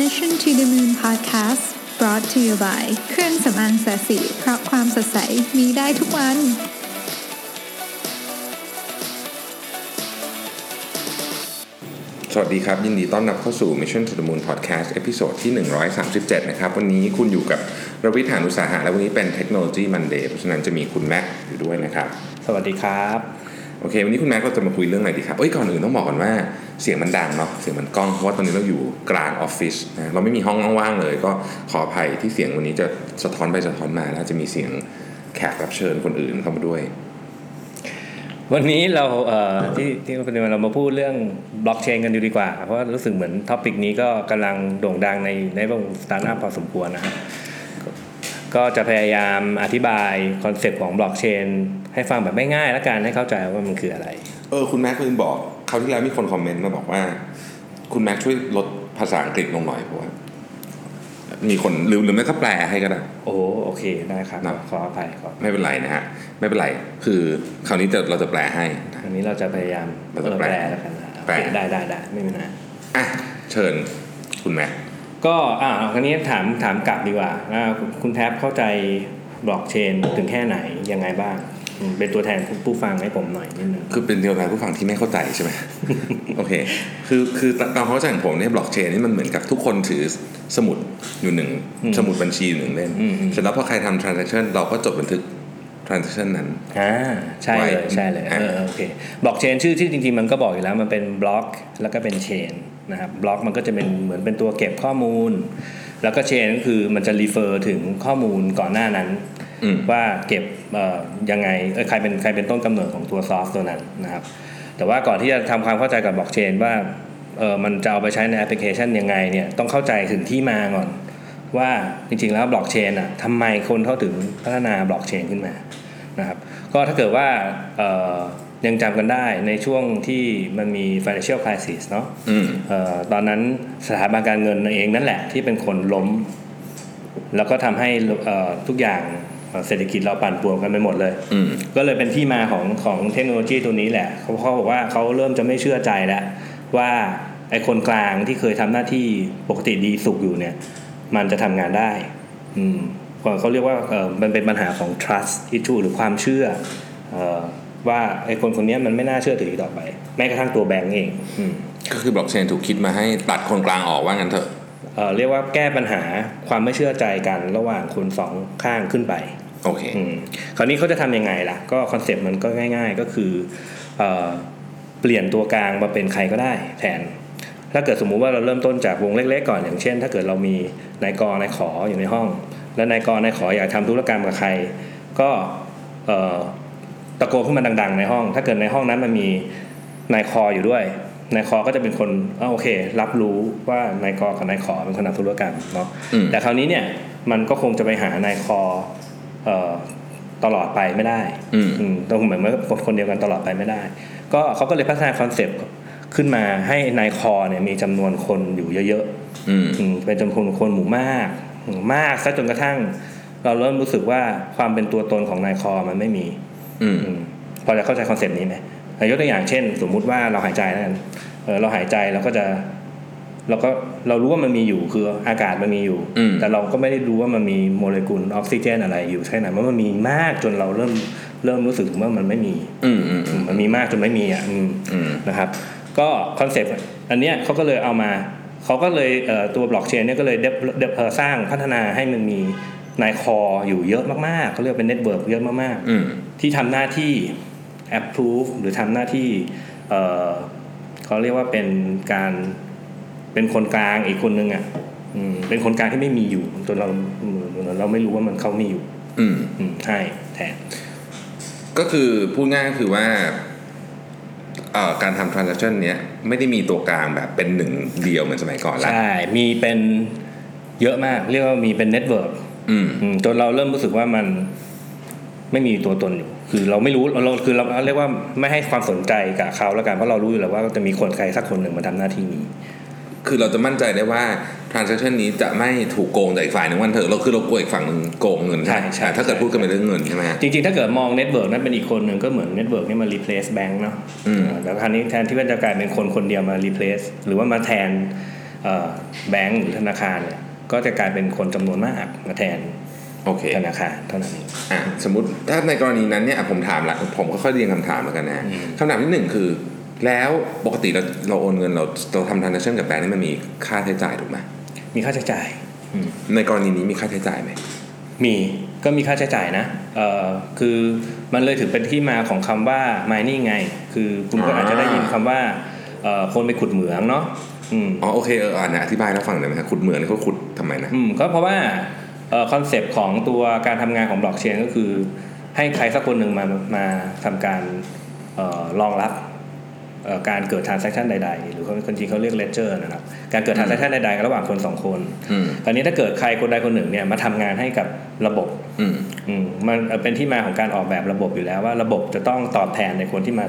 Mission to the Moon Podcast brought to you by เครื่องสำอางศศิ เพราะความสดใสมีได้ทุกวัน สวัสดีครับ ยินดีต้อนรับเข้าสู่ Mission to the Moon Podcast episode ที่ 137 นะครับ วันนี้คุณอยู่กับรวิศ หาญอุตสาหะ และวันนี้เป็น Technology Monday เพราะฉะนั้นจะมีคุณแม็กอยู่ด้วยนะครับ สวัสดีครับ โอเค วันนี้คุณแม็กเราจะมาคุยเรื่องอะไรดีครับ เอ้ย ก่อนอื่นต้องบอกก่อนว่าเสียงมันดังเนาะเสียงมันกล้องเพราะว่าตอนนี้เราอยู่กลางออฟฟิศนะเราไม่มีห้องว่างๆเลย ก็ขออภัยที่เสียงวันนี้จะสะท้อนไปสะท้อนมาแล้วจะมีเสียงแขกรับเชิญคนอื่นเข้ามาด้วย วันนี้เราเอ่อที่ที่เป็นเรามาพูดเรื่องบล็อกเชนกันดูดีกว่า เพราะว่ารู้สึกเหมือน topic นี้ก็กำลังโด่งดังในในวงสตาร์ทอัพพอสมควรนะครับก็จะพยายามอธิบายคอนเซปต์ของบล็อกเชนให้ฟังแบบไม่ง่ายและกันให้เข้าใจว่ามันคืออะไร เออ คุณแม็กลืมบอก คราวที่แล้วมีคนคอมเมนต์มาบอกว่า คุณแม็กช่วยลดภาษาอังกฤษลงหน่อยเพราะว่ามีคนหรือหรือไม่ก็แปลให้ก็ได้โอ้โอเคได้ครับนะขออภัยขอไม่เป็นไรนะฮะไม่เป็นไร คือคราวนี้จะเราจะแปลให้นะอันนี้เราจะพยายามเราจะแปลแล้วกันนะแปลโอเคได้ได้ได้ไม่มีปัญหาอะเชิญคุณแม็กก็อ่าคราวนี้ถามถามกลับดีกว่าอ่าคุณคุณแท็บเข้าใจบล็อกเชนถึงแค่ไหนยังไงบ้างอืม เป็นตัวแทนผู้ฟังให้ผมหน่อยนิดนึงคือเป็นเดียวกันผู้ฟังที่ไม่เข้าใจใช่ไหมโอเค คือคือตามความเข้าใจของผมเนี่ยบล็อกเชนนี่มันเหมือนกับทุกคนถือสมุดอยู่หนึ่งอืมสมุดบัญชีอยู่หนึ่งเล่มอืมอืมเสร็จแล้วพอใครทำ transaction เราก็จดบันทึก transaction นั้นอ่าใช่เลยไว้ใช่เลยอ่าเออโอเคบล็อกเชนชื่อที่จริงๆมันก็บอกอยู่แล้วมันเป็นบล็อกแล้วก็เป็น chain นะครับบล็อกมันก็จะเป็นเหมือนเป็นตัวเก็บข้อมูล แล้วก็ chain ก็คือมันจะ refer ถึงข้อมูลก่อนหน้านั้นอืมว่าเก็บเอ่อ ยังไงเอ้ยใครเป็นใครเป็นต้นกำเนิดของตัวซอฟต์ตัวนั้นนะครับ แต่ว่าก่อนที่จะทำความเข้าใจกับบล็อกเชนว่าเออมันจะเอาไปใช้ในแอปพลิเคชันยังไงเนี่ยต้องเข้าใจถึงที่มาก่อน ว่าจริงๆแล้วบล็อกเชนอะทำไมคนเขาถึงพัฒนาบล็อกเชนขึ้นมานะครับก็ถ้าเกิดว่าเอ่อยังจำกันได้ในช่วงที่มันมี financial crisis เนาะอืมเอ่อตอนนั้นสถาบันการเงินเองนั่นแหละที่เป็นคนล้ม แล้วก็ทำให้เอ่อทุกอย่าง เอ่อเศรษฐกิจเราปั่นป่วนกันไปหมดเลยอืมก็เลยเป็นที่มาของของเทคโนโลยีตัวนี้แหละเขาเขาบอกว่าเขาเริ่มจะไม่เชื่อใจแล้วว่าไอ้คนกลางที่เคยทำหน้าที่ปกติดีสุขอยู่เนี่ย มันจะทำงานได้ อืมเขาเรียกว่าเออมันเป็นปัญหาของ trust issue หรือความเชื่อเออว่าไอ้คนคนนี้มันไม่น่าเชื่อถืออีกต่อไป แม้กระทั่งตัวแบงก์เองอืมก็คือบล็อกเชนถูกคิดมาให้ตัดคนกลางออกว่างั้นเถอะเอ่อเรียกว่าแก้ปัญหาความไม่เชื่อใจกันระหว่างคนสองข้างขึ้นไป โอเคอืมคราวนี้เขาจะทำยังไงล่ะ ก็คอนเซปต์มันก็ง่าย ๆ ก็คือเอ่อเปลี่ยนตัวกลางมาเป็นใครก็ได้แทน ถ้าเกิดสมมุติว่าเราเริ่มต้นจากวงเล็ก ๆ ก่อนอย่างเช่น ถ้าเกิดเรามีนายกนายขออยู่ในห้อง แล้วนายกนายขออยากทำธุรกรรมกับใคร ก็เอ่อตะโกนขึ้นมาดัง ๆ ในห้อง ถ้าเกิดในห้องนั้นมันมีนายคออยู่ด้วยนายคอก็จะเป็นคนอ่าโอเค รับรู้ว่านายกกับนาย ขเป็นคนทำธุรกรรมเนาะอืมแต่คราวนี้เนี่ยมันก็คงจะไปหานาย คเอ่อ ตลอดไปไม่ได้อืมอืมต้องเหมือนว่าคนคนเดียวกันตลอดไปไม่ได้ ก็เขาก็เลยพัฒนาคอนเซปต์ขึ้นมาให้นาย คเนี่ยมีจำนวนคนอยู่เยอะอืมๆอืมเป็นจำนวนคนหมู่มากหมู่มากซะจนกระทั่ง เราเริ่มรู้สึกว่าความเป็นตัวตนของนายคอมันไม่มี อืมอืมพอจะเข้าใจคอนเซปต์นี้ไหมอะยกตัวอย่างเช่น สมมุติว่าเราหายใจแล้วกันเออเราหายใจเราก็จะ เราก็เรารู้ว่ามันมีอยู่คืออากาศมันมีอยู่อืมแต่เราก็ไม่ได้รู้ว่ามันมีโมเลกุลออกซิเจนอะไรอยู่แค่ไหนว่ามันมีมากจนเราเริ่มเริ่มรู้สึกถึงว่ามันไม่มี อืมอืมอือืมมมันมีมากจนไม่มีอะอืมอืมนะครับ ก็คอนเซปต์อันเนี้ยเขาก็เลยเอามาเขาก็เลยเอ่อตัวบล็อกเชนเนี่ยก็เลยเดเดสร้างพัฒนาให้มันมีนายค อยู่เยอะมากๆเขาเรียกเป็นเน็ตเวิร์กเยอะมากๆอืมที่ทำหน้าที่ approve หรือทำหน้าที่เอ่อเขาเรียกว่าเป็นการ เป็นคนกลางอีกคนนึงอะอืมเป็นคนกลางที่ไม่มีอยู่จนเราเราไม่รู้ว่ามันเขามีอยู่ อืมอืมใช่แทนก็คือพูดง่ายก็คือว่าเอ่อการทำ transaction เนี้ยไม่ได้มีตัวกลางแบบเป็นหนึ่งเดียวเหมือนสมัยก่อนแล้วใช่ มีเป็นเยอะมาก เรียกว่ามีเป็นเน็ตเวิร์กอืมจนเราเริ่มรู้สึกว่ามันไม่มีตัวตนอยู่ คือเราไม่รู้เราคือเราเรียกว่าไม่ให้ความสนใจกับเขาแล้วกันเพราะเรารู้อยู่แล้วว่าจะมีคนใครสักคนหนึ่งมาทำหน้าที่นี้ คือเราจะมั่นใจได้ว่า transaction นี้จะไม่ถูกโกงจากอีกฝ่ายหนึ่งว่างั้นเถอะเราคือเรากลัวอีกฝั่งหนึ่งโกงเงินใช่ใช่แต่ถ้าเกิดพูดกันเป็นเรื่องเงินใช่ไหมฮะจริงๆ ถ้าเกิดมองเน็ตเวิร์กนั้นเป็นอีกคนหนึ่งก็เหมือนเน็ตเวิร์กนี่มา replace แบงค์เนาะอืมแล้วคราวนี้แทนที่มันจะกลายเป็นคนคนเดียวมา replace หรือว่ามาแทนเอ่อแบงก์หรือธนาคารเนี่ยก็จะกลายเป็นคนจำนวนมากมาแทนโอเคธนาคารเท่านั้นเองอะสมมติถ้าในกรณีนั้นเนี่ยอะผมถามละผมก็ค่อยเรียงคำถามแล้วกันนะอืมคำถามที่หนึ่งคือ แล้วปกติเราเราโอนเงินเราเราทำ transaction กับแบงค์นี่มันมีค่าใช้จ่ายถูกไหมมีค่าใช้จ่ายอืมในกรณีนี้มีค่าใช้จ่ายไหมมีก็มีค่าใช้จ่ายนะเอ่อคือมันเลยถือเป็นที่มาของคำว่า mining ไง คือคุณก็อาจจะได้ยินคำว่าเอ่อคนไปขุดเหมืองเนาะอืมอ๋อโอเคเอออ่านอธิบายแล้วฟังหน่อยไหมครับขุดเหมืองนี่เขาขุดทำไมนะอืมก็เพราะว่าคอนเซปต์ของตัวการทำงานของบล็อกเชนก็คือ ให้ใครสักคนหนึ่งมามาทำการเอ่อรองรับเอ่อ การเกิด transaction ใด ๆ หรือคนจริงเขาเรียก ledger นะครับ การเกิด transaction ใดๆ ระหว่างคนสองคนอืมคราวนี้ถ้าเกิดใครคนใดคนหนึ่งเนี่ยมาทำงานให้กับระบบอืมอืมมันเป็นที่มาของการออกแบบระบบอยู่แล้วว่าระบบจะต้องตอบแทนในคนที่มา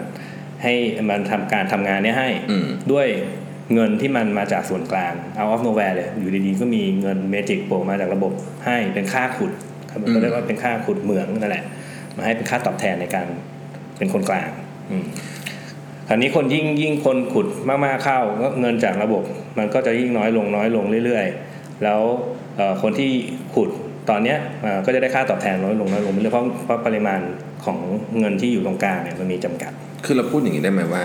ให้มันทำการทำงานเนี้ยให้อืมด้วยเงินที่มันมาจากส่วนกลางเอา of nowhere เลย อยู่ดีๆ ก็มีเงินเมจิกโผล่มาจากระบบให้เป็นค่าขุดครับมันก็เรียกว่าเป็นค่าขุดเหมืองนั่นแหละ มาให้เป็นค่าตอบแทนในการเป็นคนกลาง อืมคราวนี้คนยิ่งยิ่งคนขุดมากๆเข้าก็เงินจากระบบ มันก็จะยิ่งน้อยลงน้อยลงเรื่อยๆ แล้วเอ่อคนที่ขุดตอนเนี้ยเอ่อก็จะได้ค่าตอบแทนน้อยลงน้อยลงเรื่อยๆเพราะเพราะปริมาณของเงินที่อยู่ตรงกลางเนี่ยมันมีจำกัด คือเราพูดอย่างนี้ได้ไหมว่า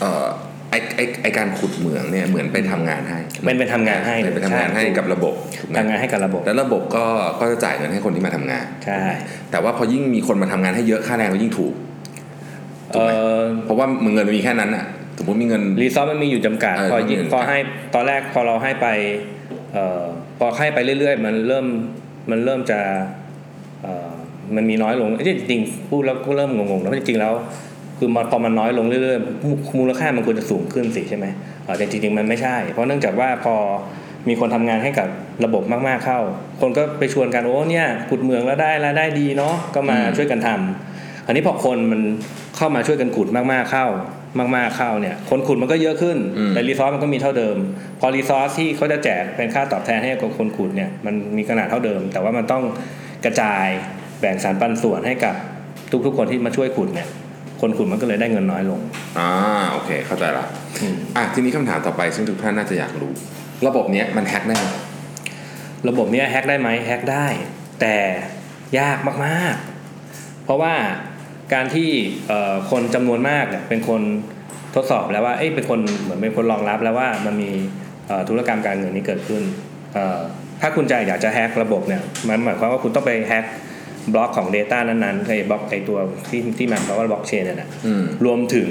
เออไอไอไอการขุดเหมืองเนี่ยเหมือนไปทำงานให้เป็นไปทำงานให้เป็นไปทำงานใช่ให้กับระบบถูกไหมทำงานให้กับระบบ แล้วระบบก็ก็จะจ่ายเงินให้คนที่มาทำงาน ใช่ แต่ว่าพอยิ่งมีคนมาทำงานให้เยอะค่าแรงก็ยิ่งถูก ถูเอกไหมอเพราะว่ามึงเงินมันมีแค่นั้นอะสมมติมีเงินรีซอสมันมีอยู่จำกัดเออพอยิ่งมันมีพอให้ตอนแรกพอเราให้ไปเอ่อพอให้ไปเรื่อยๆ มันเริ่มมันเริ่มจะเอ่อมันมีน้อยลงเอ้ยจริงๆพูดแล้วก็เริ่มงงๆแล้วจริงๆแล้ว คือมันพอมันน้อยลงเรื่อยๆมูมูลค่ามันควรจะสูงขึ้นสิใช่ไหมเออแต่จริงๆมันไม่ใช่ เพราะเนื่องจากว่าพอมีคนทำงานให้กับระบบมากๆเข้า คนก็ไปชวนกันโอ้เนี่ยขุดเมืองแล้วได้รายได้ดีเนาะก็มาช่วยกันทำอันนี้พอคนมัน เข้ามาช่วยกันขุดมากๆเข้ามากๆเข้าเนี่ยคนขุดมันก็เยอะขึ้นอืมแต่ resource มันก็มีเท่าเดิม พอ resource ที่เขาจะแจกเป็นค่าตอบแทนให้กับคนขุดเนี่ยมันมีขนาดเท่าเดิม แต่ว่ามันต้องกระจายแบ่งสันปันส่วนให้กับทุกๆคนที่มาช่วยขุดเนี่ยคนขุดมันก็เลยได้เงินน้อยลงอ่าโอเค เข้าใจละอืมอะทีนี้คำถามต่อไปซึ่งทุกท่านน่าจะอยากรู้ ระบบเนี้ยมันแฮ็กได้ไหมระบบเนี้ยแฮ็กได้ไหมแฮ็กได้ แต่ยากมากๆ เพราะว่า การที่เอ่อคนจำนวนมากเนี่ยเป็นคนทดสอบแล้วว่าเอ้ยเป็นคนเหมือนเป็นคนรองรับแล้วว่ามันมีเอ่อธุรกรรมการเงินนี้เกิดขึ้นเอ่อถ้าคุณใจอยากจะแฮ็กระบบเนี่ยมันหมายความว่าคุณต้องไปแฮ็กบล็อกของ Data นั้นๆไอ้บล็อกไอ้ตัวที่ที่มันแปลว่าบล็อกเชนเนี่ยนะอืมรวมถึง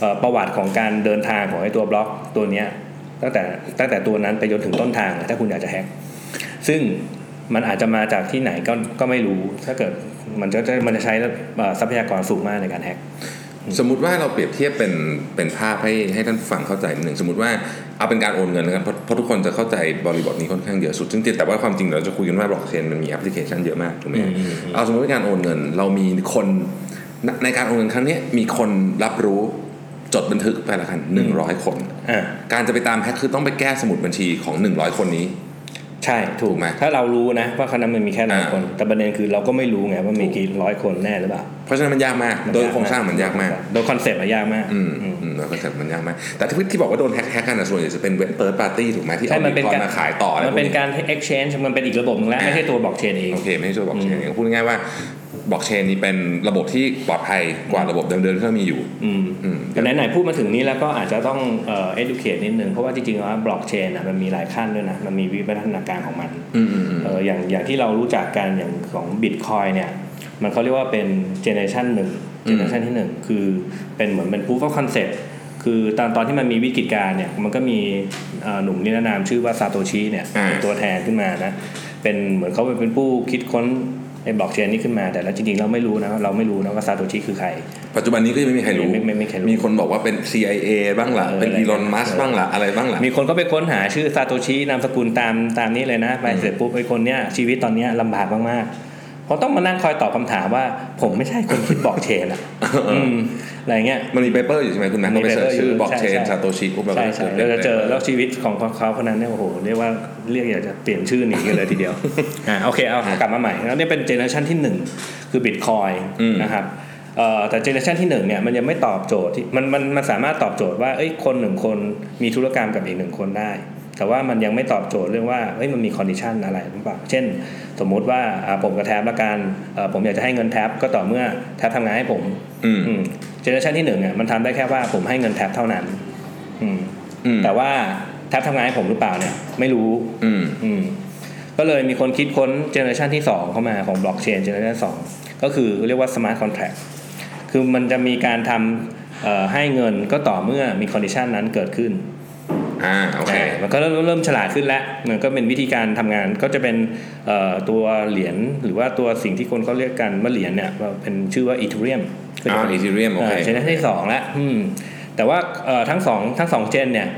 เอ่อประวัติของการเดินทางของไอ้ตัวบล็อกตัวเนี้ยตั้งแต่ตั้งแต่ตัวนั้นไปจนถึงต้นทางเลยถ้าคุณอยากจะแฮ็กซึ่ง มันอาจจะมาจากที่ไหนก็ก็ไม่รู้ ถ้าเกิดมันจะจะมันจะใช้เอ่อทรัพยากรสูงมากในการแฮ็กสมมติว่าเราเปรียบเทียบเป็นเป็นภาพให้ให้ท่านผู้ฟังเข้าใจนิดหนึ่งสมมติว่าเอาเป็นการโอนเงินนะครับเพราะเพราะทุกคนจะเข้าใจบริบทนี้ค่อนข้างเยอะสุดซึ่งแต่ว่าความจริงเราจะคุยกันว่าบล็อกเชนมันมีแอปพลิเคชันเยอะมากถูกไหมอืมอืมอืมเอาสมมติว่าการโอนเงิน เรามีคนในในการโอนเงินครั้งเนี้ยมีคนรับรู้จดบันทึกไปละกันหนึ่งร้อยคนอ่าการจะไปตามแฮ็กคือต้องไปแก้สมุดบัญชีของ100คนนี้ ใช่ถูถูกกไหมถ้าเรารู้นะว่าคณะมันมีแค่ร้อยอ่าคน แต่ประเด็นคือเราก็ไม่รู้ไงว่ามีกี่ร้อยคนแน่หรือเปล่าเพราะฉะนั้นมันยากมาก โดยโครงสร้างมันยากมาก โดยคอนเซ็ปต์มันยากมากอืมอืมอืมแล้วก็จะมันยากมาก แต่ที่ที่บอกว่าโดนแฮ็กแฮ็กกันนะส่วนใหญ่จะเป็นเว็บเปิดปาร์ตี้ถูกไหมที่ใช่เอามันบิเป็ตนคอยการมาขายต่ออะไรมันพวกเป็นนี้การ exchange มันเป็นอีกระบบหนึงแล้วอ่าไม่ใช่ตัวบล็อกเชนเองโอเคไม่ใช่ตัวบล็อกเชนพูดง่ายๆว่า บล็อกเชนนี้เป็นระบบที่ปลอดภัยกว่าระบบเดิมๆที่เรามีอยู่อืมอืมแต่ไหนๆพูดมาถึงนี้แล้วก็อาจจะต้องเอ่อ educate นิดนึง เพราะว่าจริงๆแล้วบล็อกเชนอะมันมีหลายขั้นด้วยนะ มันมีวิวัฒนาการของมันอืมอืมอืมเอออย่างอย่างที่เรารู้จักกันอย่างของบิตคอยน์เนี่ย มันเขาเรียกว่าเป็นเจเนอเรชันหนึ่งเจเนอเรชันที่หนึ่งคือเป็นเหมือนเป็น proof of concept คือตอนตอนที่มันมีวิกฤตการณ์เนี่ยมันก็มีเอ่อหนุ่มนิรนามชื่อว่าซาโตชิเนี่ยอ่าเป็นตัวแทนขึ้นมานะเป็นเหมือนเขาเป็นผู้คิดค้น ไอ้บล็อกเชนนี้ขึ้นมา แต่แล้วจริงๆเราไม่รู้นะเราไม่รู้นะว่าซาโตชิคือใคร ปัจจุบันนี้ก็ยังไม่มีใครรู้ไม่ไม่ไม่มีใครรู้มีคนบอกว่าเป็น CIA บ้างล่ะเออเป็นอะไรอีลอนมัสก์เงี้ยเออบ้างล่ะอะไรบ้างล่ะมีคนก็ไปค้นหาชื่อซาโตชินามสกุลตามตามนี้เลยนะ ไปเสร็จปุ๊บไอ้คนเนี้ยชีวิตตอนเนี้ยลำบากมากๆเพราะต้องมานั่งคอยตอบคำถามว่า ผมไม่ใช่คนคิดบล็อกเชนอะ อืมอะไรเงี้ยมันมี paper อยู่ใช่ไหมคุณแม่ก็ไป search ชื่อบล็อกเชนใช่ใช่ซาโตชิปุ๊บเราใช่ก็ใช่เจอเราจะเจอเป็นแล้วชีวิตของเขาคนนั้นเนี่ยโอ้โหเรียกว่าเรียกอยากจะเปลี่ยนชื่อหนีกันเลยทีเดียวอ่าโอเคเอากลับมาใหม่แล้วนี่เป็น generation ที่หนึ่งคือบิตคอยอืมนะครับเอ่อแต่ generation ที่หนึ่งเนี่ยมันยังไม่ตอบโจทย์ที่มันมันมันสามารถตอบโจทย์ว่าเอ้ยคนหนึ่งคนมีธุรกรรมกับอีกหนึ่งคนได้ แต่ว่ามันยังไม่ตอบโจทย์เรื่องว่าเฮ้ยมันมี condition อะไรหรือเปล่า เช่น สมมุติว่าอ่าผมกับแท็บละกันเอ่อผมอยากจะให้เงินแท็บก็ต่อเมื่อแท็บทำงานให้ผมอืม generation ที่หนึ่งอะมันทำได้แค่ว่าผมให้เงินแท็บเท่านั้นอืมอืมแต่ว่าแท็บทำงานให้ผมหรือเปล่าเนี่ย ไม่รู้ อืมอืมก็เลยมีคนคิดค้น generation ที่ 2 เข้ามาของบล็อกเชน generation สองก็คือเรียกว่า smart contract คือมันจะมีการทำเอ่อให้เงินก็ต่อเมื่อมี condition นั้นเกิดขึ้น อ่าโอเคอ่ามันก็เริ่มเริ่มฉลาดขึ้นแล้วมันก็เป็นวิธีการทำงานก็จะเป็นเอ่อตัวเหรียญหรือว่าตัวสิ่งที่คนเขาเรียกกันว่าเหรียญเนี่ยเป็นชื่อว่า Ethereumอ่า Ethereum โอเคเจเนอเรชันที่สองแล้วอืมแต่ว่าเอ่อทั้งสองทั้งสองเจนเนี่ย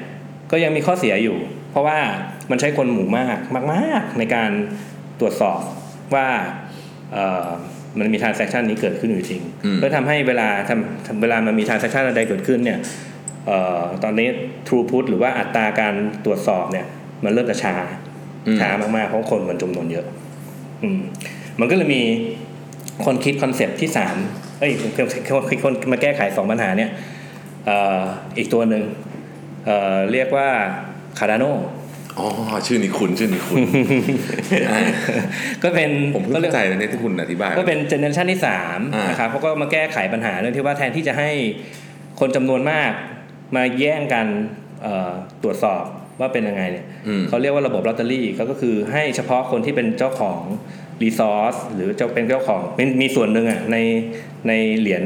ก็ยังมีข้อเสียอยู่ เพราะว่ามันใช้คนหมู่มากมาก ๆ ในการตรวจสอบว่าเอ่อมันมี transaction นี้เกิดขึ้นอยู่จริงอืมเพื่อทำให้เวลาทำทำเวลามันมี transaction อะไรเกิดขึ้นเนี่ยเอ่อ ตอนนี้ throughput หรือว่าอัตราการตรวจสอบเนี่ย มันเริ่มจะช้าอืมช้ามากๆเพราะคนมันจำนวนเยอะ อืม มันก็เลยมีคนคิดคอนเซปต์ที่สามเอ้ยคนคนคนคนมาแก้ไขสองปัญหาเนี่ยเอ่ออีกตัวหนึ่งเอ่อเรียกว่า Cardano อ๋อ ชื่อนี้คุณชื่อนี้คุณอ่าก็เป็นก็เรียกผมเพิ่งก็เรียเข้ากใจนะเนี่ยที่คุณอธิบาย ก็เป็น generation ที่สามอ่านนะครับเขาก็มาแก้ไขปัญหาเรื่องที่ว่าแทนที่จะให้คนจำนวนมาก มาแย่งกันเอ่อตรวจสอบว่าเป็นยังไงเนี่ยอืมเขาเรียกว่าระบบลอตเตอรี่ก็คือให้เฉพาะคนที่เป็นเจ้าของรีซอสหรือเจ้าเป็นเจ้าของเป็นมีส่วนหนึ่งอะในในเหรียญ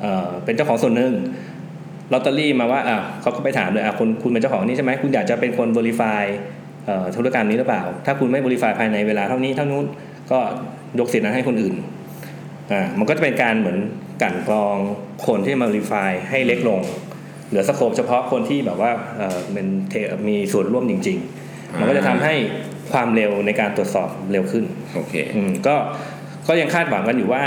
เอ่อเป็นเจ้าของส่วนหนึ่งลอตเตอรี่มาว่าอะเขาก็ไปถามเลยอะคุณคุณเป็นเจ้าของนี่ใช่ไหมคุณอยากจะเป็นคนบริฟายธุรกรรมนี้หรือเปล่า ถ้าคุณไม่บริฟายภายในเวลาเท่านี้เท่านู้นก็ยกสิทธินั้นให้คนอื่นอ่ามันก็จะเป็นการเหมือนกลั่นกรองคนที่มาบริฟายให้เล็กลง เหลือ scope เฉพาะคนที่แบบว่าเอ่อเป็นเทมีส่วนร่วมจริง ๆ มันก็จะทำให้ความเร็วในการตรวจสอบเร็วขึ้นโอเคอืมก็ก็ยังคาดหวังกันอยู่ว่า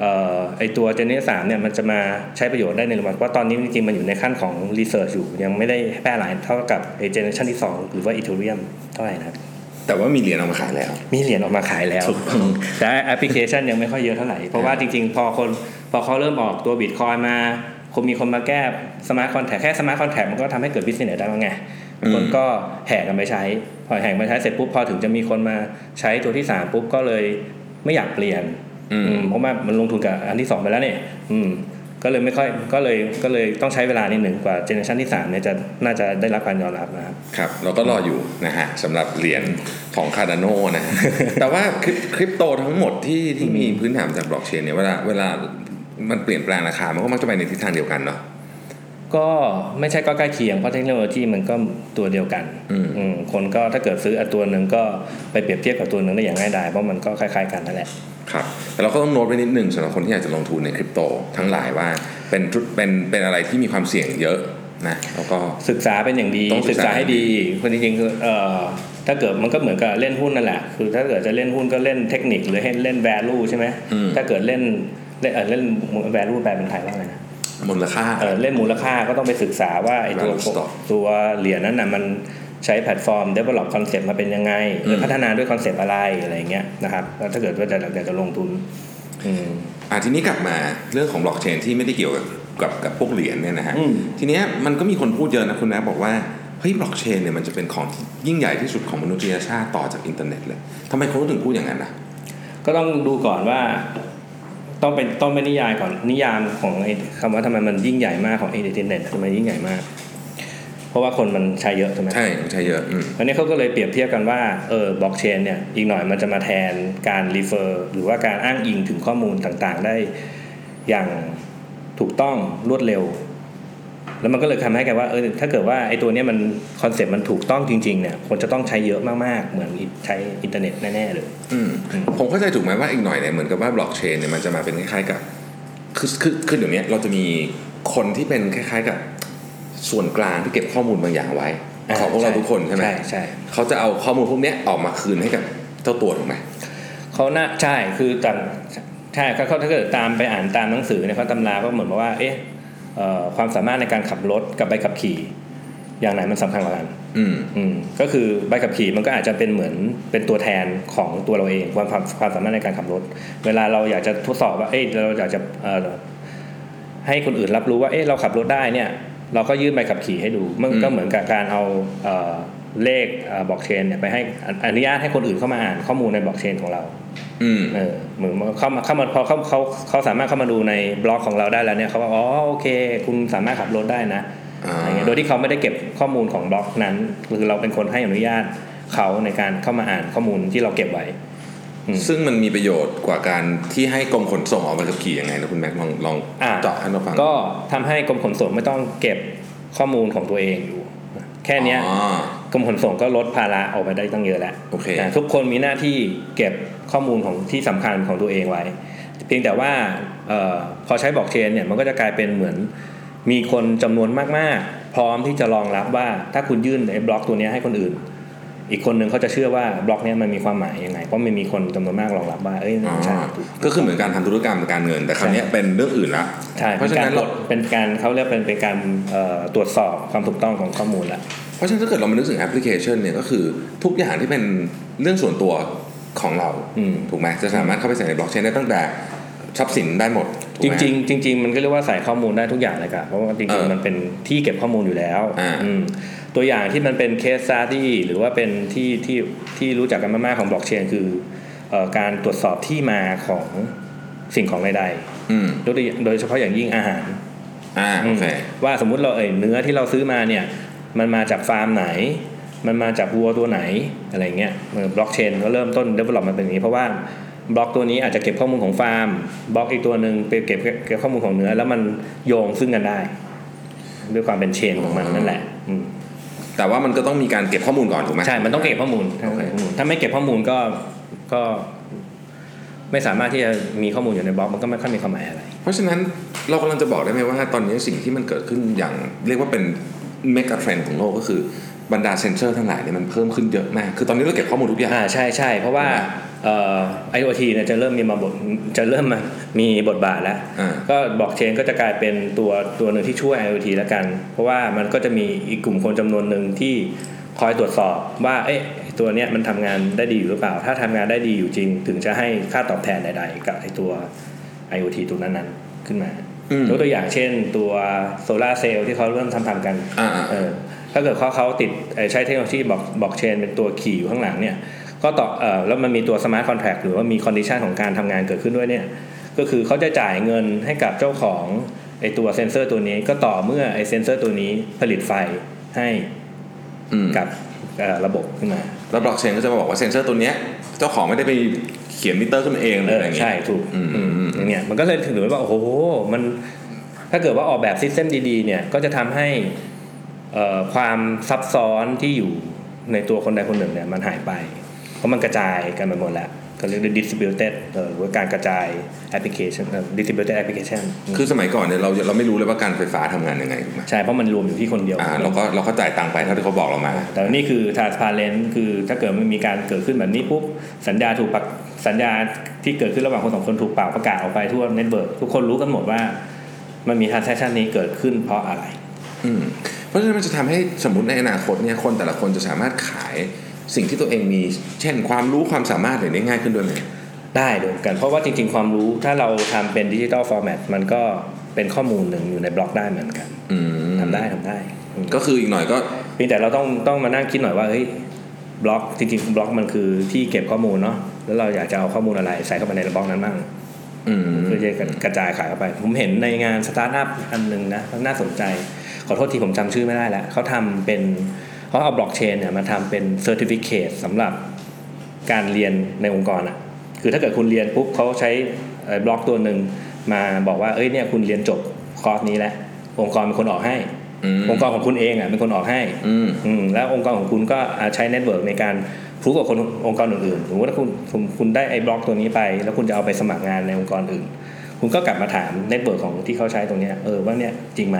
เอ่อไอตัว gen สามเนี่ยมันจะมาใช้ประโยชน์ได้ในระดับว่าตอนนี้จริงๆมันอยู่ในขั้นของ research อยู่ ยังไม่ได้แพร่หลายเท่ากับไอ generation ที่ 2 หรือว่า Ethereum เท่าไหร่นะครับแต่ว่ามีเหรียญเอามาขายแล้ว มีเหรียญออกมาขายแล้วถูกต้องแต่แอปพลิเคชันยังไม่ค่อยเยอะเท่าไหร่ เพราะว่าจริงๆ พอคนพอเขาเริ่มออกตัวบิตคอยมา คงมีคนมาแก้ smart contract แค่ smart contract มันก็ทำให้เกิด business ได้แล้วไงคนก็แห่กันไปใช้ พอแห่กันไปใช้เสร็จปุ๊บพอถึงจะมีคนมาใช้ตัวที่สามปุ๊บก็เลยไม่อยากเปลี่ยนอืมอืมเพราะว่ามันลงทุนกับอันที่สองไปแล้วเนี่ยอืมก็เลยไม่ค่อยก็เลยก็เลยต้องใช้เวลานิดหนึ่งกว่า generation ที่สามเนี่ยจะน่าจะได้รับการยอมรับนะครับครับ เราก็รออยู่นะฮะสำหรับเหรียญของ Cardano นะฮะแต่ว่าคริปคริปโตทั้งหมดที่ที่มีพื้นฐานจากบล็อกเชนเนี่ยเวลาเวลา มันเปลี่ยนแปลงราคา มันก็มักจะไปในทิศทางเดียวกันเนาะก็ไม่ใช่ก็ใกล้เคียงเพราะเทคโนโลยีมันก็ตัวเดียวกันอืมอืมคนก็ถ้าเกิดซื้ออันตัวหนึ่งก็ไปเปรียบเทียบกับตัวหนึ่งได้อย่างง่ายดายเพราะมันก็คล้ายๆกันนั่นแหละครับแต่เราก็ต้องโน้ตไว้นิดนึงสำหรับคนที่อยากจะลงทุนในคริปโตทั้งหลายว่าเป็นธุรเป็นเป็นอะไรที่มีความเสี่ยงเยอะนะแล้วก็ศึกษาเป็นอย่างดีต้องศึศึกกษาษาให้ดีคนจริงๆคือเอ่อถ้าเกิดมันก็เหมือนกับเล่นหุ้นนั่นแหละ คือถ้าเกิดจะเล่นหุ้นก็เล่นเทคนิคหรือให้เล่น value ใช่ไหมอืมถ้าเกิดเล่น เล่นเอ่อเล่น value แปลเป็นไทยว่าไงนะมูลค่าเอ่อเล่นมูลค่าก็ต้องไปศึกษาว่าไอ้ตัว Value stock ตัวเหรียญนั้นน่ะมันใช้แพลตฟอร์ม develop concept มาเป็นยังไงหรือมพัฒนาด้วยคอนเซปต์อะไรอะไรอย่างเงี้ยนะครับแล้วถ้าเกิดว่าจะอยากจะลงทุนอืมอะทีนี้กลับมาเรื่องของบล็อกเชนที่ไม่ได้เกี่ยวกับกับกับพวกเหรียญเนี่ยนะฮะอืมทีเนี้ยมันก็มีคนพูดเยอะนะคุณนะบอกว่าเฮ้ยบล็อกเชนเนี่ยมันจะเป็นของที่ยิ่งใหญ่ที่สุดของมนุษยชาติต่อจากอินเทอร์เน็ตเลยทำไมคนถึงพูดอย่างนั้นนะก็ต้องดูก่อนว่า ต้องเป็นต้องเป็นนิยามก่อนนิยามของไอ้คำว่าทำไมมันยิ่งใหญ่มากของไอ้อินเทอร์เน็ตทำไมยิ่งใหญ่มาก เพราะว่าคนมันใช้เยอะใช่ไหมใช่ใช่เยอะอืมอันนี้เขาก็เลยเปรียบเทียบกันว่าเออบล็อกเชนเนี่ยอีกหน่อยมันจะมาแทนการ refer หรือว่าการอ้างอิงถึงข้อมูลต่างๆ ได้อย่างถูกต้องรวดเร็ว แล้วมันก็เลยทำให้กันว่าเออถ้าเกิดว่าไอ้ตัวเนี้ยมันคอนเซ็ปต์มันถูกต้องจริงๆเนี่ยคนจะต้องใช้เยอะมากๆ เหมือนใช้อินเทอร์เน็ตแน่ๆเลยอืมผมเข้าใจถูกไหมว่าอีกหน่อยเนี่ยเหมือนกับว่าบล็อกเชนเนี่ยมันจะมาเป็นคล้ายๆกับคือคือคือเดี๋ยวนี้เราจะมีคนที่เป็นคล้าย ๆกับส่วนกลางที่เก็บข้อมูลบางอย่างไว้อ่าของพวกเราใช่ทุกคนใช่ไหมใช่ใช่เขาจะเอาข้อมูลพวกเนี้ยออกมาคืนให้กับเจ้าตัวถูกไหมเขาน่าใช่คือแต่ใช่ก็เขาถ้าเกิดตามไปอ่านตามหนังสือเนี่ยเขาตำราก็เหมือนกับว่าเอ๊ะเอ่อ ความสามารถในการขับรถกับใบขับขี่ อย่างไหนมันสำคัญกว่ากันอืมอืมก็คือใบขับขี่มันก็อาจจะเป็นเหมือนเป็นตัวแทนของตัวเราเองความความความสามารถในการขับรถ เวลาเราอยากจะทดสอบว่าเอ้ยเราอยากจะเอ่อให้คนอื่นรับรู้ว่าเอ้ยเราขับรถได้เนี่ย เราก็ยื่นใบขับขี่ให้ดูมันก็เหมือนกับการเอาเอ่อเลขบล็อกเชนเนี่ยไปให้อนุญาตให้คนอื่นเข้ามาอ่านข้อมูลในบล็อกเชนของเรา อืมเออเหมือนเข้ามาเข้ามาพอเขาเขาเขาสามารถเข้ามาดูในบล็อกของเราได้แล้วเนี่ยเขาว่าอ๋อโอเค คุณสามารถขับรถได้นะอ่าอะไรเงี้ยโดยที่เขาไม่ได้เก็บข้อมูลของบล็อกนั้นคือเราเป็นคนให้อนุญาตเขาในการเข้ามาอ่านข้อมูลที่เราเก็บไว้อืมซึ่งมันมีประโยชน์กว่าการที่ให้กรมขนส่งออกใบขับขี่ยังไงนะคุณแม็กซ์ลองลองอ่าเจาะให้เราฟังก็ทำให้กรมขนส่งไม่ต้องเก็บข้อมูลของตัวเองอยู่ แค่เนี้ยอ๋อกรมขนส่งก็ลดภาระออกไปได้ตั้งเยอะแล้วโอเคนะทุกคนมีหน้าที่เก็บ ข้อมูลของที่สำคัญของตัวเองไว้ เพียงแต่ว่าเออพอใช้บล็อกเชนเนี่ยมันก็จะกลายเป็นเหมือนมีคนจำนวนมากๆ พร้อมที่จะรองรับว่าถ้าคุณยื่นไอ้บล็อกตัวเนี้ยให้คนอื่น อีกคนนึงเขาจะเชื่อว่าบล็อกเนี้ยมันมีความหมายยังไงเพราะมันมีคนจำนวนมากรองรับว่าเอ้ยอ๋อใช่ก็คือเหมือนการทำธุรกรรมการเงิน แต่คราวเนี้ยเป็นเรื่องอื่นละใช่เป็นการตรวจเพราะฉะนั้นเราเป็นการเขาเรียกเป็นเป็นการเอ่อตรวจสอบความถูกต้องของข้อมูลละเพราะฉะนั้นถ้าเกิดเรามานึกถึงแอปพลิเคชันเนี่ยก็คือทุกอย่างที่เป็นเรื่องส่วนตัว ของเราอืมถูกไหมจะสามารถเข้าไปใส่ในบล็อกเชนได้ตั้งแต่ทรัพย์สินได้หมดถูกไหมริงๆจริง ๆ มันก็เรียกว่าใส่ข้อมูลได้ทุกอย่างเลยครับเพราะว่าจริงๆเออมันเป็นที่เก็บข้อมูลอยู่แล้วอ่าอืมตัวอย่างที่มันเป็น case study หรือว่าเป็นที่ที่ที่รู้จักกันมากๆของบล็อกเชนคือเอ่อการตรวจสอบที่มาของสิ่งของใดอืมๆโดยโดยเฉพาะอย่างยิ่งอาหารอ่าโอเคว่าสมมุติเราเอ่ยเนื้อที่เราซื้อมาเนี่ย มันมาจากฟาร์มไหน มันมาจากวัวตัวไหนอะไรเงี้ยบล็อกเชนก็เริ่มต้น develop มาเป็นอย่างนี้ เพราะว่าบล็อกตัวนี้อาจจะเก็บข้อมูลของฟาร์มบล็อกอีกตัวหนึ่งไปเก็บเก็บข้อมูลของเนื้อ แล้วมันโยงซึ่งกันได้ ด้วยความเป็น chain ของมันนั่นแหละอืมแต่ว่ามันก็ต้องมีการเก็บข้อมูลก่อนถูกไหมใช่ มันต้องเก็บข้อมูลโอเคถ้าไม่เก็บข้อมูลก็ก็ไม่สามารถที่จะมีข้อมูลอยู่ในบล็อกมันก็ไม่ค่อยมีความหมายอะไร เพราะฉะนั้นเรากำลังจะบอกได้ไหมว่าตอนนี้สิ่งที่มันเกิดขึ้นอย่างเรียกว่าเป็นเมกะเทรนด์ของโลกก็คือ บรรดาเซนเซอร์ทั้งหลายเนี่ยมันเพิ่มขึ้นเยอะมาก คือตอนนี้เราเก็บข้อมูลทุกอย่างอ่าใช่ใช่เพราะว่าเอ่อ IoT เนี่ยจะเริ่มมีมาบทจะเริ่มมามีบทบาทแล้วอ่าก็บล็อกเชนก็จะกลายเป็นตัวตัวหนึ่งที่ช่วย IoT แล้วกัน เพราะว่ามันก็จะมีอีกกลุ่มคนจำนวนหนึ่งที่คอยตรวจสอบว่าเอ๊ะตัวเนี้ยมันทำงานได้ดีอยู่หรือเปล่า ถ้าทำงานได้ดีอยู่จริง ถึงจะให้ค่าตอบแทนใด ๆ กับไอตัว IoT ตัวนั้นๆขึ้นมาอืมยกตัวอย่างเช่น ตัวโซลาร์เซลล์ที่เขาเริ่มทำทำกันอ่าอ่าเออ ถ้าเกิดเขาเขาติดเอ่อใช้เทคโนโลยีบล็อกบล็อกเชนเป็นตัวขี่อยู่ข้างหลังเนี่ยก็ต่อเอ่อแล้วมันมีตัว smart contract หรือว่ามี condition ของการทำงานเกิดขึ้นด้วยเนี่ยก็คือเขาจะจ่ายเงินให้กับเจ้าของไอตัวเซนเซอร์ตัวนี้ก็ต่อเมื่อไอเซนเซอร์ตัวนี้ผลิตไฟให้อืมกับเอ่อระบบขึ้นมาแล้วบล็อกเชนก็จะมาบอกว่าเซนเซอร์ตัวเนี้ยเจ้าของไม่ได้ไปเขียนมิเตอร์ขึ้นมาเองหรือเออะไรออย่างเงี้ยใช่ถูกอืมอืมอืมอย่างเนี้ยมันก็เลยถึงได้ว่าโอ้โหมันถ้าเกิดว่าออกแบบ system ดีๆเนี่ยก็จะทำให้เอ่อ ความซับซ้อนที่อยู่ในตัวคนใดคนหนึ่งเนี่ยมันหายไป เพราะมันกระจายกันไปหมดแล้วก็เรียกว่า distributed เอ่อหรือว่าการกระจายแอปพลิเคชันเอ่อ distributed application คือสมัยก่อนเนี่ยเราเราไม่รู้เลยว่าการไฟฟ้าทำงานยังไงถูกไหมใช่ เพราะมันรวมอยู่ที่คนเดียวอ่าเราก็เราก็จ่ายตังค์ไปเท่าที่เขาบอกเรามา แต่นี่คือ transparent คือถ้าเกิดมันมีการเกิดขึ้นแบบนี้ปุ๊บ สัญญาถูกปักสัญญาที่เกิดขึ้นระหว่างคนสองคนถูกป่าวประกาศออกไปทั่ว network ทุกคนรู้กันหมดว่า มันมี transaction นี้เกิดขึ้นเพราะอะไร อืม เพราะฉะนั้นมันจะทำให้สมมติในอนาคตเนี่ยคนแต่ละคนจะสามารถขายสิ่งที่ตัวเองมี เช่น ความรู้ความสามารถอะไรได้ง่ายขึ้นด้วยไหมได้ด้วยกัน เพราะว่าจริง ๆ ความรู้ถ้าเราทำเป็นดิจิ t a ลฟอร์แมตมันก็เป็นข้อมูลหนึ่งอยู่ในบล็อกได้เหมือนกันอืมทำได้ทำได้อืมก็คืออีกหน่อยก็เพียงแต่เราต้องต้องมานั่งคิดหน่อยว่าเฮ้ยบล็อกจริงๆบล็อกมันคือที่เก็บข้อมูลเนาะแล้วเราอยากจะเอาข้อมูลอะไรใส่เข้าไปในบล็อกนั้นบ้างอืมเพื่อจะกระจายขายออกไป ผมเห็นในงานสตาร์ทอัพอันหนึ่งนะน่าสนใจ ขอโทษทีผมจำชื่อไม่ได้แล้วเขาทำเป็นเขาเอาบล็อกเชนเนี่ยมาทำเป็น certificate สำหรับการเรียนในองค์กรอะคือถ้าเกิดคุณเรียนปุ๊บเขาใช้เอ่อบล็อกตัวหนึ่งมาบอกว่าเอ้ยเนี่ยคุณเรียนจบคอร์สนี้แล้วองค์กรเป็นคนออกให้อืมองค์กรของคุณเองอะเป็นคนออกให้อืมอืมแล้วองค์กรของคุณก็อ่าใช้ network ในการพูดกับคนองค์กรอื่นๆสมมติว่าคุณคุณคุณได้ไอ้บล็อกตัวนี้ไป แล้วคุณจะเอาไปสมัครงานในองค์กรอื่น คุณก็กลับมาถาม network ของที่เขาใช้ตรงเนี้ยเออว่าเนี่ยจริงไหม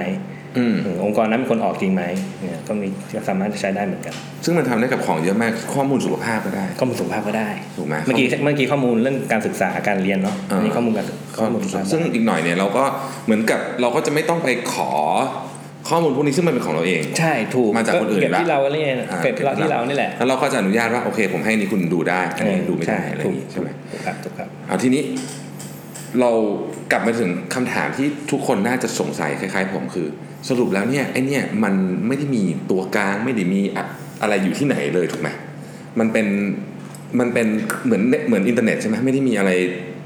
อืมอืมองค์กรนั้นเป็นคนออกจริงไหมเนี่ยก็มีก็สามารถจะใช้ได้เหมือนกัน ซึ่งมันทำได้กับของเยอะมากข้อมูลสุขภาพก็ได้ ข้อมูลสุขภาพก็ได้ถูกไหมเมื่อกี้เมื่อกี้ข้อมูลเรื่องการศึกษาการเรียนเนาะอ่าอันนี้ข้อมูลการศึกข้อมูลสุขภาพซึ่งอีกหน่อยเนี่ยเราก็เหมือนกับเราก็จะไม่ต้องไปขอข้อมูลพวกนี้ซึ่งมันเป็นของเราเอง ใช่ถูกมาจากคนอื่นเก็บละที่เราเนี่ยอ่าเก็บเราที่เรานี่แหละแล้วเราก็จะอนุญาตว่าโอเค ผมให้อันนี้คุณดูได้อันนี้ดูไม่ได้ใช่อะไรอถูย่ากงงี้ใช่ไหมถูกครับถูกครับเอาทีนี้เรา กลับมาถึงคำถามที่ทุกคนน่าจะสงสัยคล้ายๆ ผมคือ สรุปแล้วเนี่ยไอเนี่ยมันไม่ได้มีตัวกลางไม่ได้มีอะอะไรอยู่ที่ไหนเลยถูกไหมมันเป็นมันเป็นเหมือนเหมือนอินเทอร์เน็ตใช่ไหมไม่ได้มีอะไร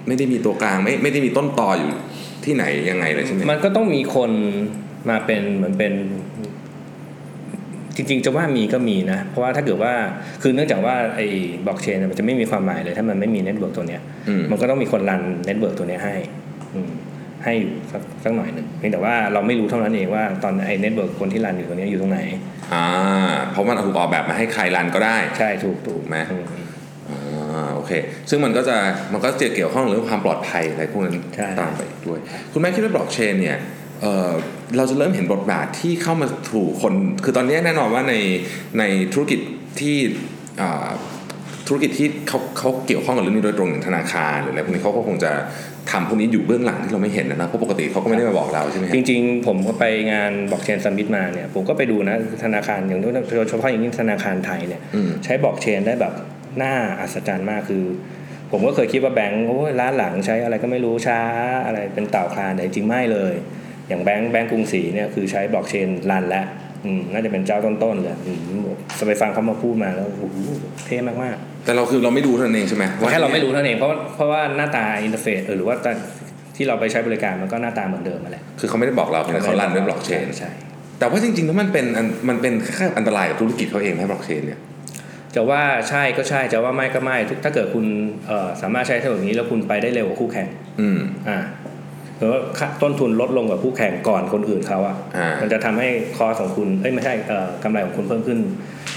ไม่ได้มีตัวกลางไม่ไม่ได้มีต้นตออยู่ที่ไหนยังไงเลยใช่ไหมมันก็ต้องมีคนมาเป็นเหมือนเป็น จริงๆจะว่ามีก็มีนะ เพราะว่าถ้าเกิดว่าคือเนื่องจากว่าไอ้บล็อกเชนมันจะไม่มีความหมายเลย ถ้ามันไม่มี network ตัวเนี้ยอืมมันก็ต้องมีคน run network ตัวเนี้ยให้อืม ให้อยู่สักสักหน่อยหนึ่งเพียงแต่ว่าเราไม่รู้เท่านั้นเองว่าตอนไอ้ network คนที่ run อยู่ตัวเนี้ยอยู่ตรงไหนอ่าเพราะมันถูกออกแบบมาให้ใคร run ก็ได้ ใช่ถูกถูกถูกไหมอืมอ่าโอเค ซึ่งมันก็จะมันก็จะเกี่ยวข้องเรื่องความปลอดภัยอะไรพวกนั้นใช่ตามไปด้วย คุณแม่คิดว่าบล็อกเชนเนี่ยเอ่อเราจะเริ่มเห็นบทบาทที่เข้ามาทุกคน คือตอนนี้แน่นอนว่าในในธุรกิจที่อ่าธุรกิจที่เขาเขาเกี่ยวข้องกับเรื่องนี้โดยตรงอย่างธนาคารหรืออะไรพวกนี้เขาก็คงจะ ทำพวกนี้อยู่เบื้องหลังที่เราไม่เห็นนะนะเพราะปกติเขาก็ไม่ได้มาบอกเราใช่ไหมจริง ๆ ผมก็ไปงานบล็อกเชน summit มาเนี่ยผมก็ไปดูนะธนาคารอย่างโดยเฉพาะอย่างยิ่งธนาคารไทยเนี่ยอืมใช้บล็อกเชนได้แบบน่าอัศจรรย์มากคือ ผมก็เคยคิดว่าแบงก์โอ้ยล้าหลังใช้อะไรก็ไม่รู้ช้าอะไรเป็นเต่าคลานแต่จริงๆไม่เลย อย่างแบงก์แบงก์กรุงศรีเนี่ยคือใช้บล็อกเชน run แล้วอืมน่าจะเป็นเจ้าต้นๆเลยอืมไปฟังเขามาพูดมาแล้วโอ้โหเท่มากๆ แต่เราคือเราไม่รู้เท่านั้นเองใช่ไหมว่แค่เราไม่รู้เท่านั้นเองเพราะเพราะว่าหน้าตา interface หรือว่าตอนที่เราไปใช้บริการมันก็หน้าตาเหมือนเดิมมาแหละคือเขาไม่ได้บอกเราแต่เขา run ด้วยบล็อกเชนใช่แต่ว่าจริงๆแล้วมันเป็นอันมันเป็นแค่อันตรายกับธุรกิจเขาเองไหมบล็อกเชนเนี่ยจะว่าใช่ก็ใช่จะว่าไม่ก็ไม่ถูกถ้าเกิดคุณเอ่อสามารถใช้เทคโนโลยีนี้แล้วคุณไปได้เร็วกว่าคู่แข่ง อืมอ่า หรือว่าค่าต้นทุนลดลงกว่าคู่แข่งก่อนคนอื่นเขาอะอ่ามัมันจะทำให้คอของคุณเอ้ยไม่ใช่เอ่อกำไรของคุณเพิ่มขึ้น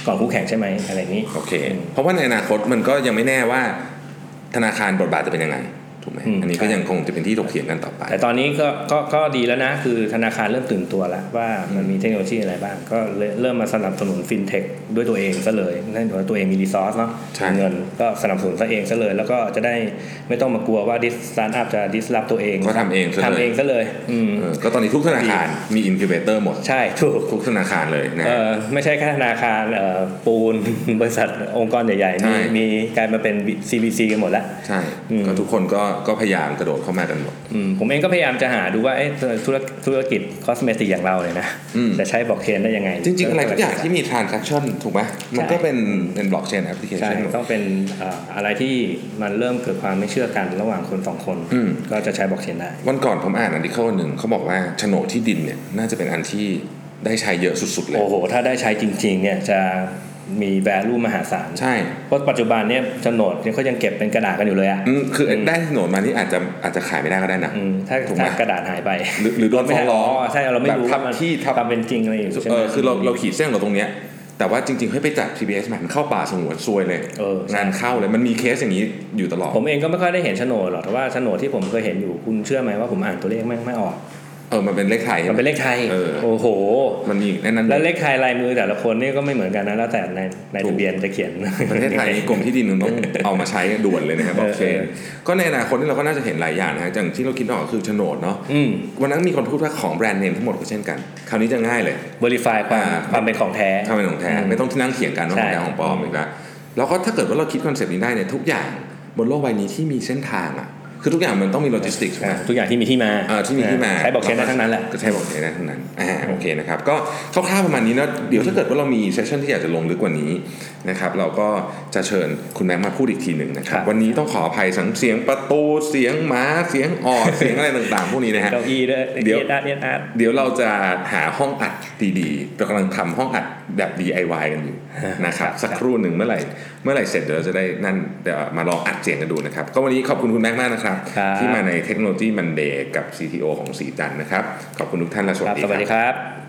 ก่อนคู่แข่งใช่ไหมอะไรอย่างนี้โอเค เพราะว่าในอนาคตมันก็ยังไม่แน่ว่าธนาคารบทบาทจะเป็นยังไง ถูกไหมอืมอันนี้ก็ใช่ยังคงจะเป็นที่ถกเถียงกันต่อไป แต่ตอนนี้ก็ก็ก็ดีแล้วนะ คือธนาคารเริ่มตื่นตัวแล้วว่ามันมีเทคโนโลยีอะไรบ้าง ก็เลยเริ่มมาสนับสนุนฟินเทคด้วยตัวเองซะเลยนั่นหมายว่าตัวเองมี resource เนาะใช่มีเงินก็สนับสนุนซะเองซะเลย แล้วก็จะได้ไม่ต้องมากลัวว่าเดี๋ยวสตาร์ทอัพจะ disrupt ตัวเอง ก็ทำเองซะเลยทำเองซะเลยอืมเออก็ตอนนี้ทุกธนาคารมีอิน u b เ t เตอร์หมดใช่ถูกทุกธนาคารเลยนะเออไม่ใช่แค่ธนาคารเอ่อปูนบริษัทองค์กรใหญ่ๆใช่มีมีกลายมาเป็น CVC กันหมดแล้วใช่อืมก็ทุกคนก็ก็พยายามกระโดดเข้ามากันหมดอืมผมเองก็พยายามจะหาดูว่าเอ๊ะธุรธุรกิจ cosmetic อย่างเราเนี่ยนะอืมจะใช้บล็อกเชนได้ยังไง จริง ๆ อะไรทุกอย่างที่มี transaction ถูกไหมมันก็ใช่เป็นเป็น blockchain application ใช่ต้องเป็นเอ่ออะไรที่มันเริ่มเกิดความไม่เชื่อกันระหว่างคนสองคนอืมก็จะใช้บล็อกเชนได้ วันก่อนผมอ่าน article หนึ่งเขาบอกว่าโฉนดที่ดินเนี่ยน่าจะเป็นอันที่ได้ใช้เยอะสุดๆเลย โอ้โห ถ้าได้ใช้จริงๆเนี่ยจะ มี value มหาศาลใช่เพราะปัจจุบันเนี่ยโฉนดเนี่ยเขายังเก็บเป็นกระดาษกันอยู่เลยอะอืมคือได้โฉนดมานี่อาจจะอาจจะขายไม่ได้ก็ได้นะอืมถ้าถูกไหมถ้ากระดาษหายไปหรือหรือโดนฟ้องร้องใช่เราไม่รู้แบบทับว่ามันที่ทับความเป็นจริงอะไรอยู่ใช่ไหเอมอคือเราเราขีดเส้นของเราตรงเนี้ยแต่ว่าจริงๆให้ไปจัด TBS มันเข้าป่าสงวนซวยเลยเออใช่งานเข้าเลยมันมีเคสอย่างนี้อยู่ตลอด ผมเองก็ไม่ค่อยได้เห็นโฉนดหรอกแต่ว่าโฉนดที่ผมเคยเห็นอยู่คุณเชื่อไหมว่าผมอ่านตัวเลขไม่ไม่ออก เออมันเป็นเลขไทยใช่มันไหมเป็นเลขไทยเออโอ้โห มันมีแน่นั้นแล้วเลขไทยลายมือแต่ละคนนี่ก็ไม่เหมือนกันนะแล้วแต่ในในถูกทะเบียนจะเขียนประเทศไทยกรมที่ดินมันต้องเอามาใช้ด่วนเลยนะครับบล็อกเชนเออก็ในอนาคตนี่เราก็น่าจะเห็นหลายอย่างนะฮะอย่างที่เราคิดออกก็คือโฉนดเนาะอืมวันนั้นมีคนพูดว่าของแบรนด์เนมทั้งหมดก็เช่นกัน คราวนี้จะง่ายเลย verify ความอ่าความเป็นของแท้ถ้าเป็นของแท้อืมไม่ต้องที่นั่งเถียงกันว่าของแท้ใช่ของปลอมอีกแล้วแล้วก็ถ้าเกิดว่าเราคิดคอนเซปต์นี้ได้เนี่ยทุกอย่างบนโลกใบนี้ที่มีเส้นทางอะ คือทุกอย่างมันต้องมีโลจิสติกส์อ่าทุกอย่างที่มีที่มาเออที่มีที่มาใช้บอกเชนได้ทั้งนั้นแหละก็ใช้บอกเชนได้ทั้งนั้นอ่าโอเคนะครับก็คร่าวๆประมาณนี้นะเดี๋ยวถ้าเกิดว่าเรามี session ที่อยากจะลงลึกกว่านี้นะครับเราก็จะเชิญคุณแม็กมาพูดอีกทีหนึ่งนะครับครับวันนี้ต้องขออภัยทั้งเสียงประตูเสียงหมาเสียงออดเสียงอะไรต่างๆ พวกนี้นะฮะเก้าอี้ด้วยเดี๋ยวเอ็ดอาร์เอ็ดอาร์เดี๋ยวเราจะหาห้องอัดดีๆเรากำลังทำห้องอัดแบบ DIY กันอยู่ นะครับสักครู่หนึ่งเมื่อไหร่เมื่อไหร่เสร็จเดี๋ยวเราจะได้นั่นเดี๋ยวมาลองอัดเสียงกันดูนะครับ ก็วันนี้ขอบคุณคุณแม็กมากนะครับครับที่มาในเทคโนโลยีมันเดย์กับ CTO ของสีจันทร์นะครับ ขอบคุณทุกท่านและสวัสครับดีสวัสดีครับครับ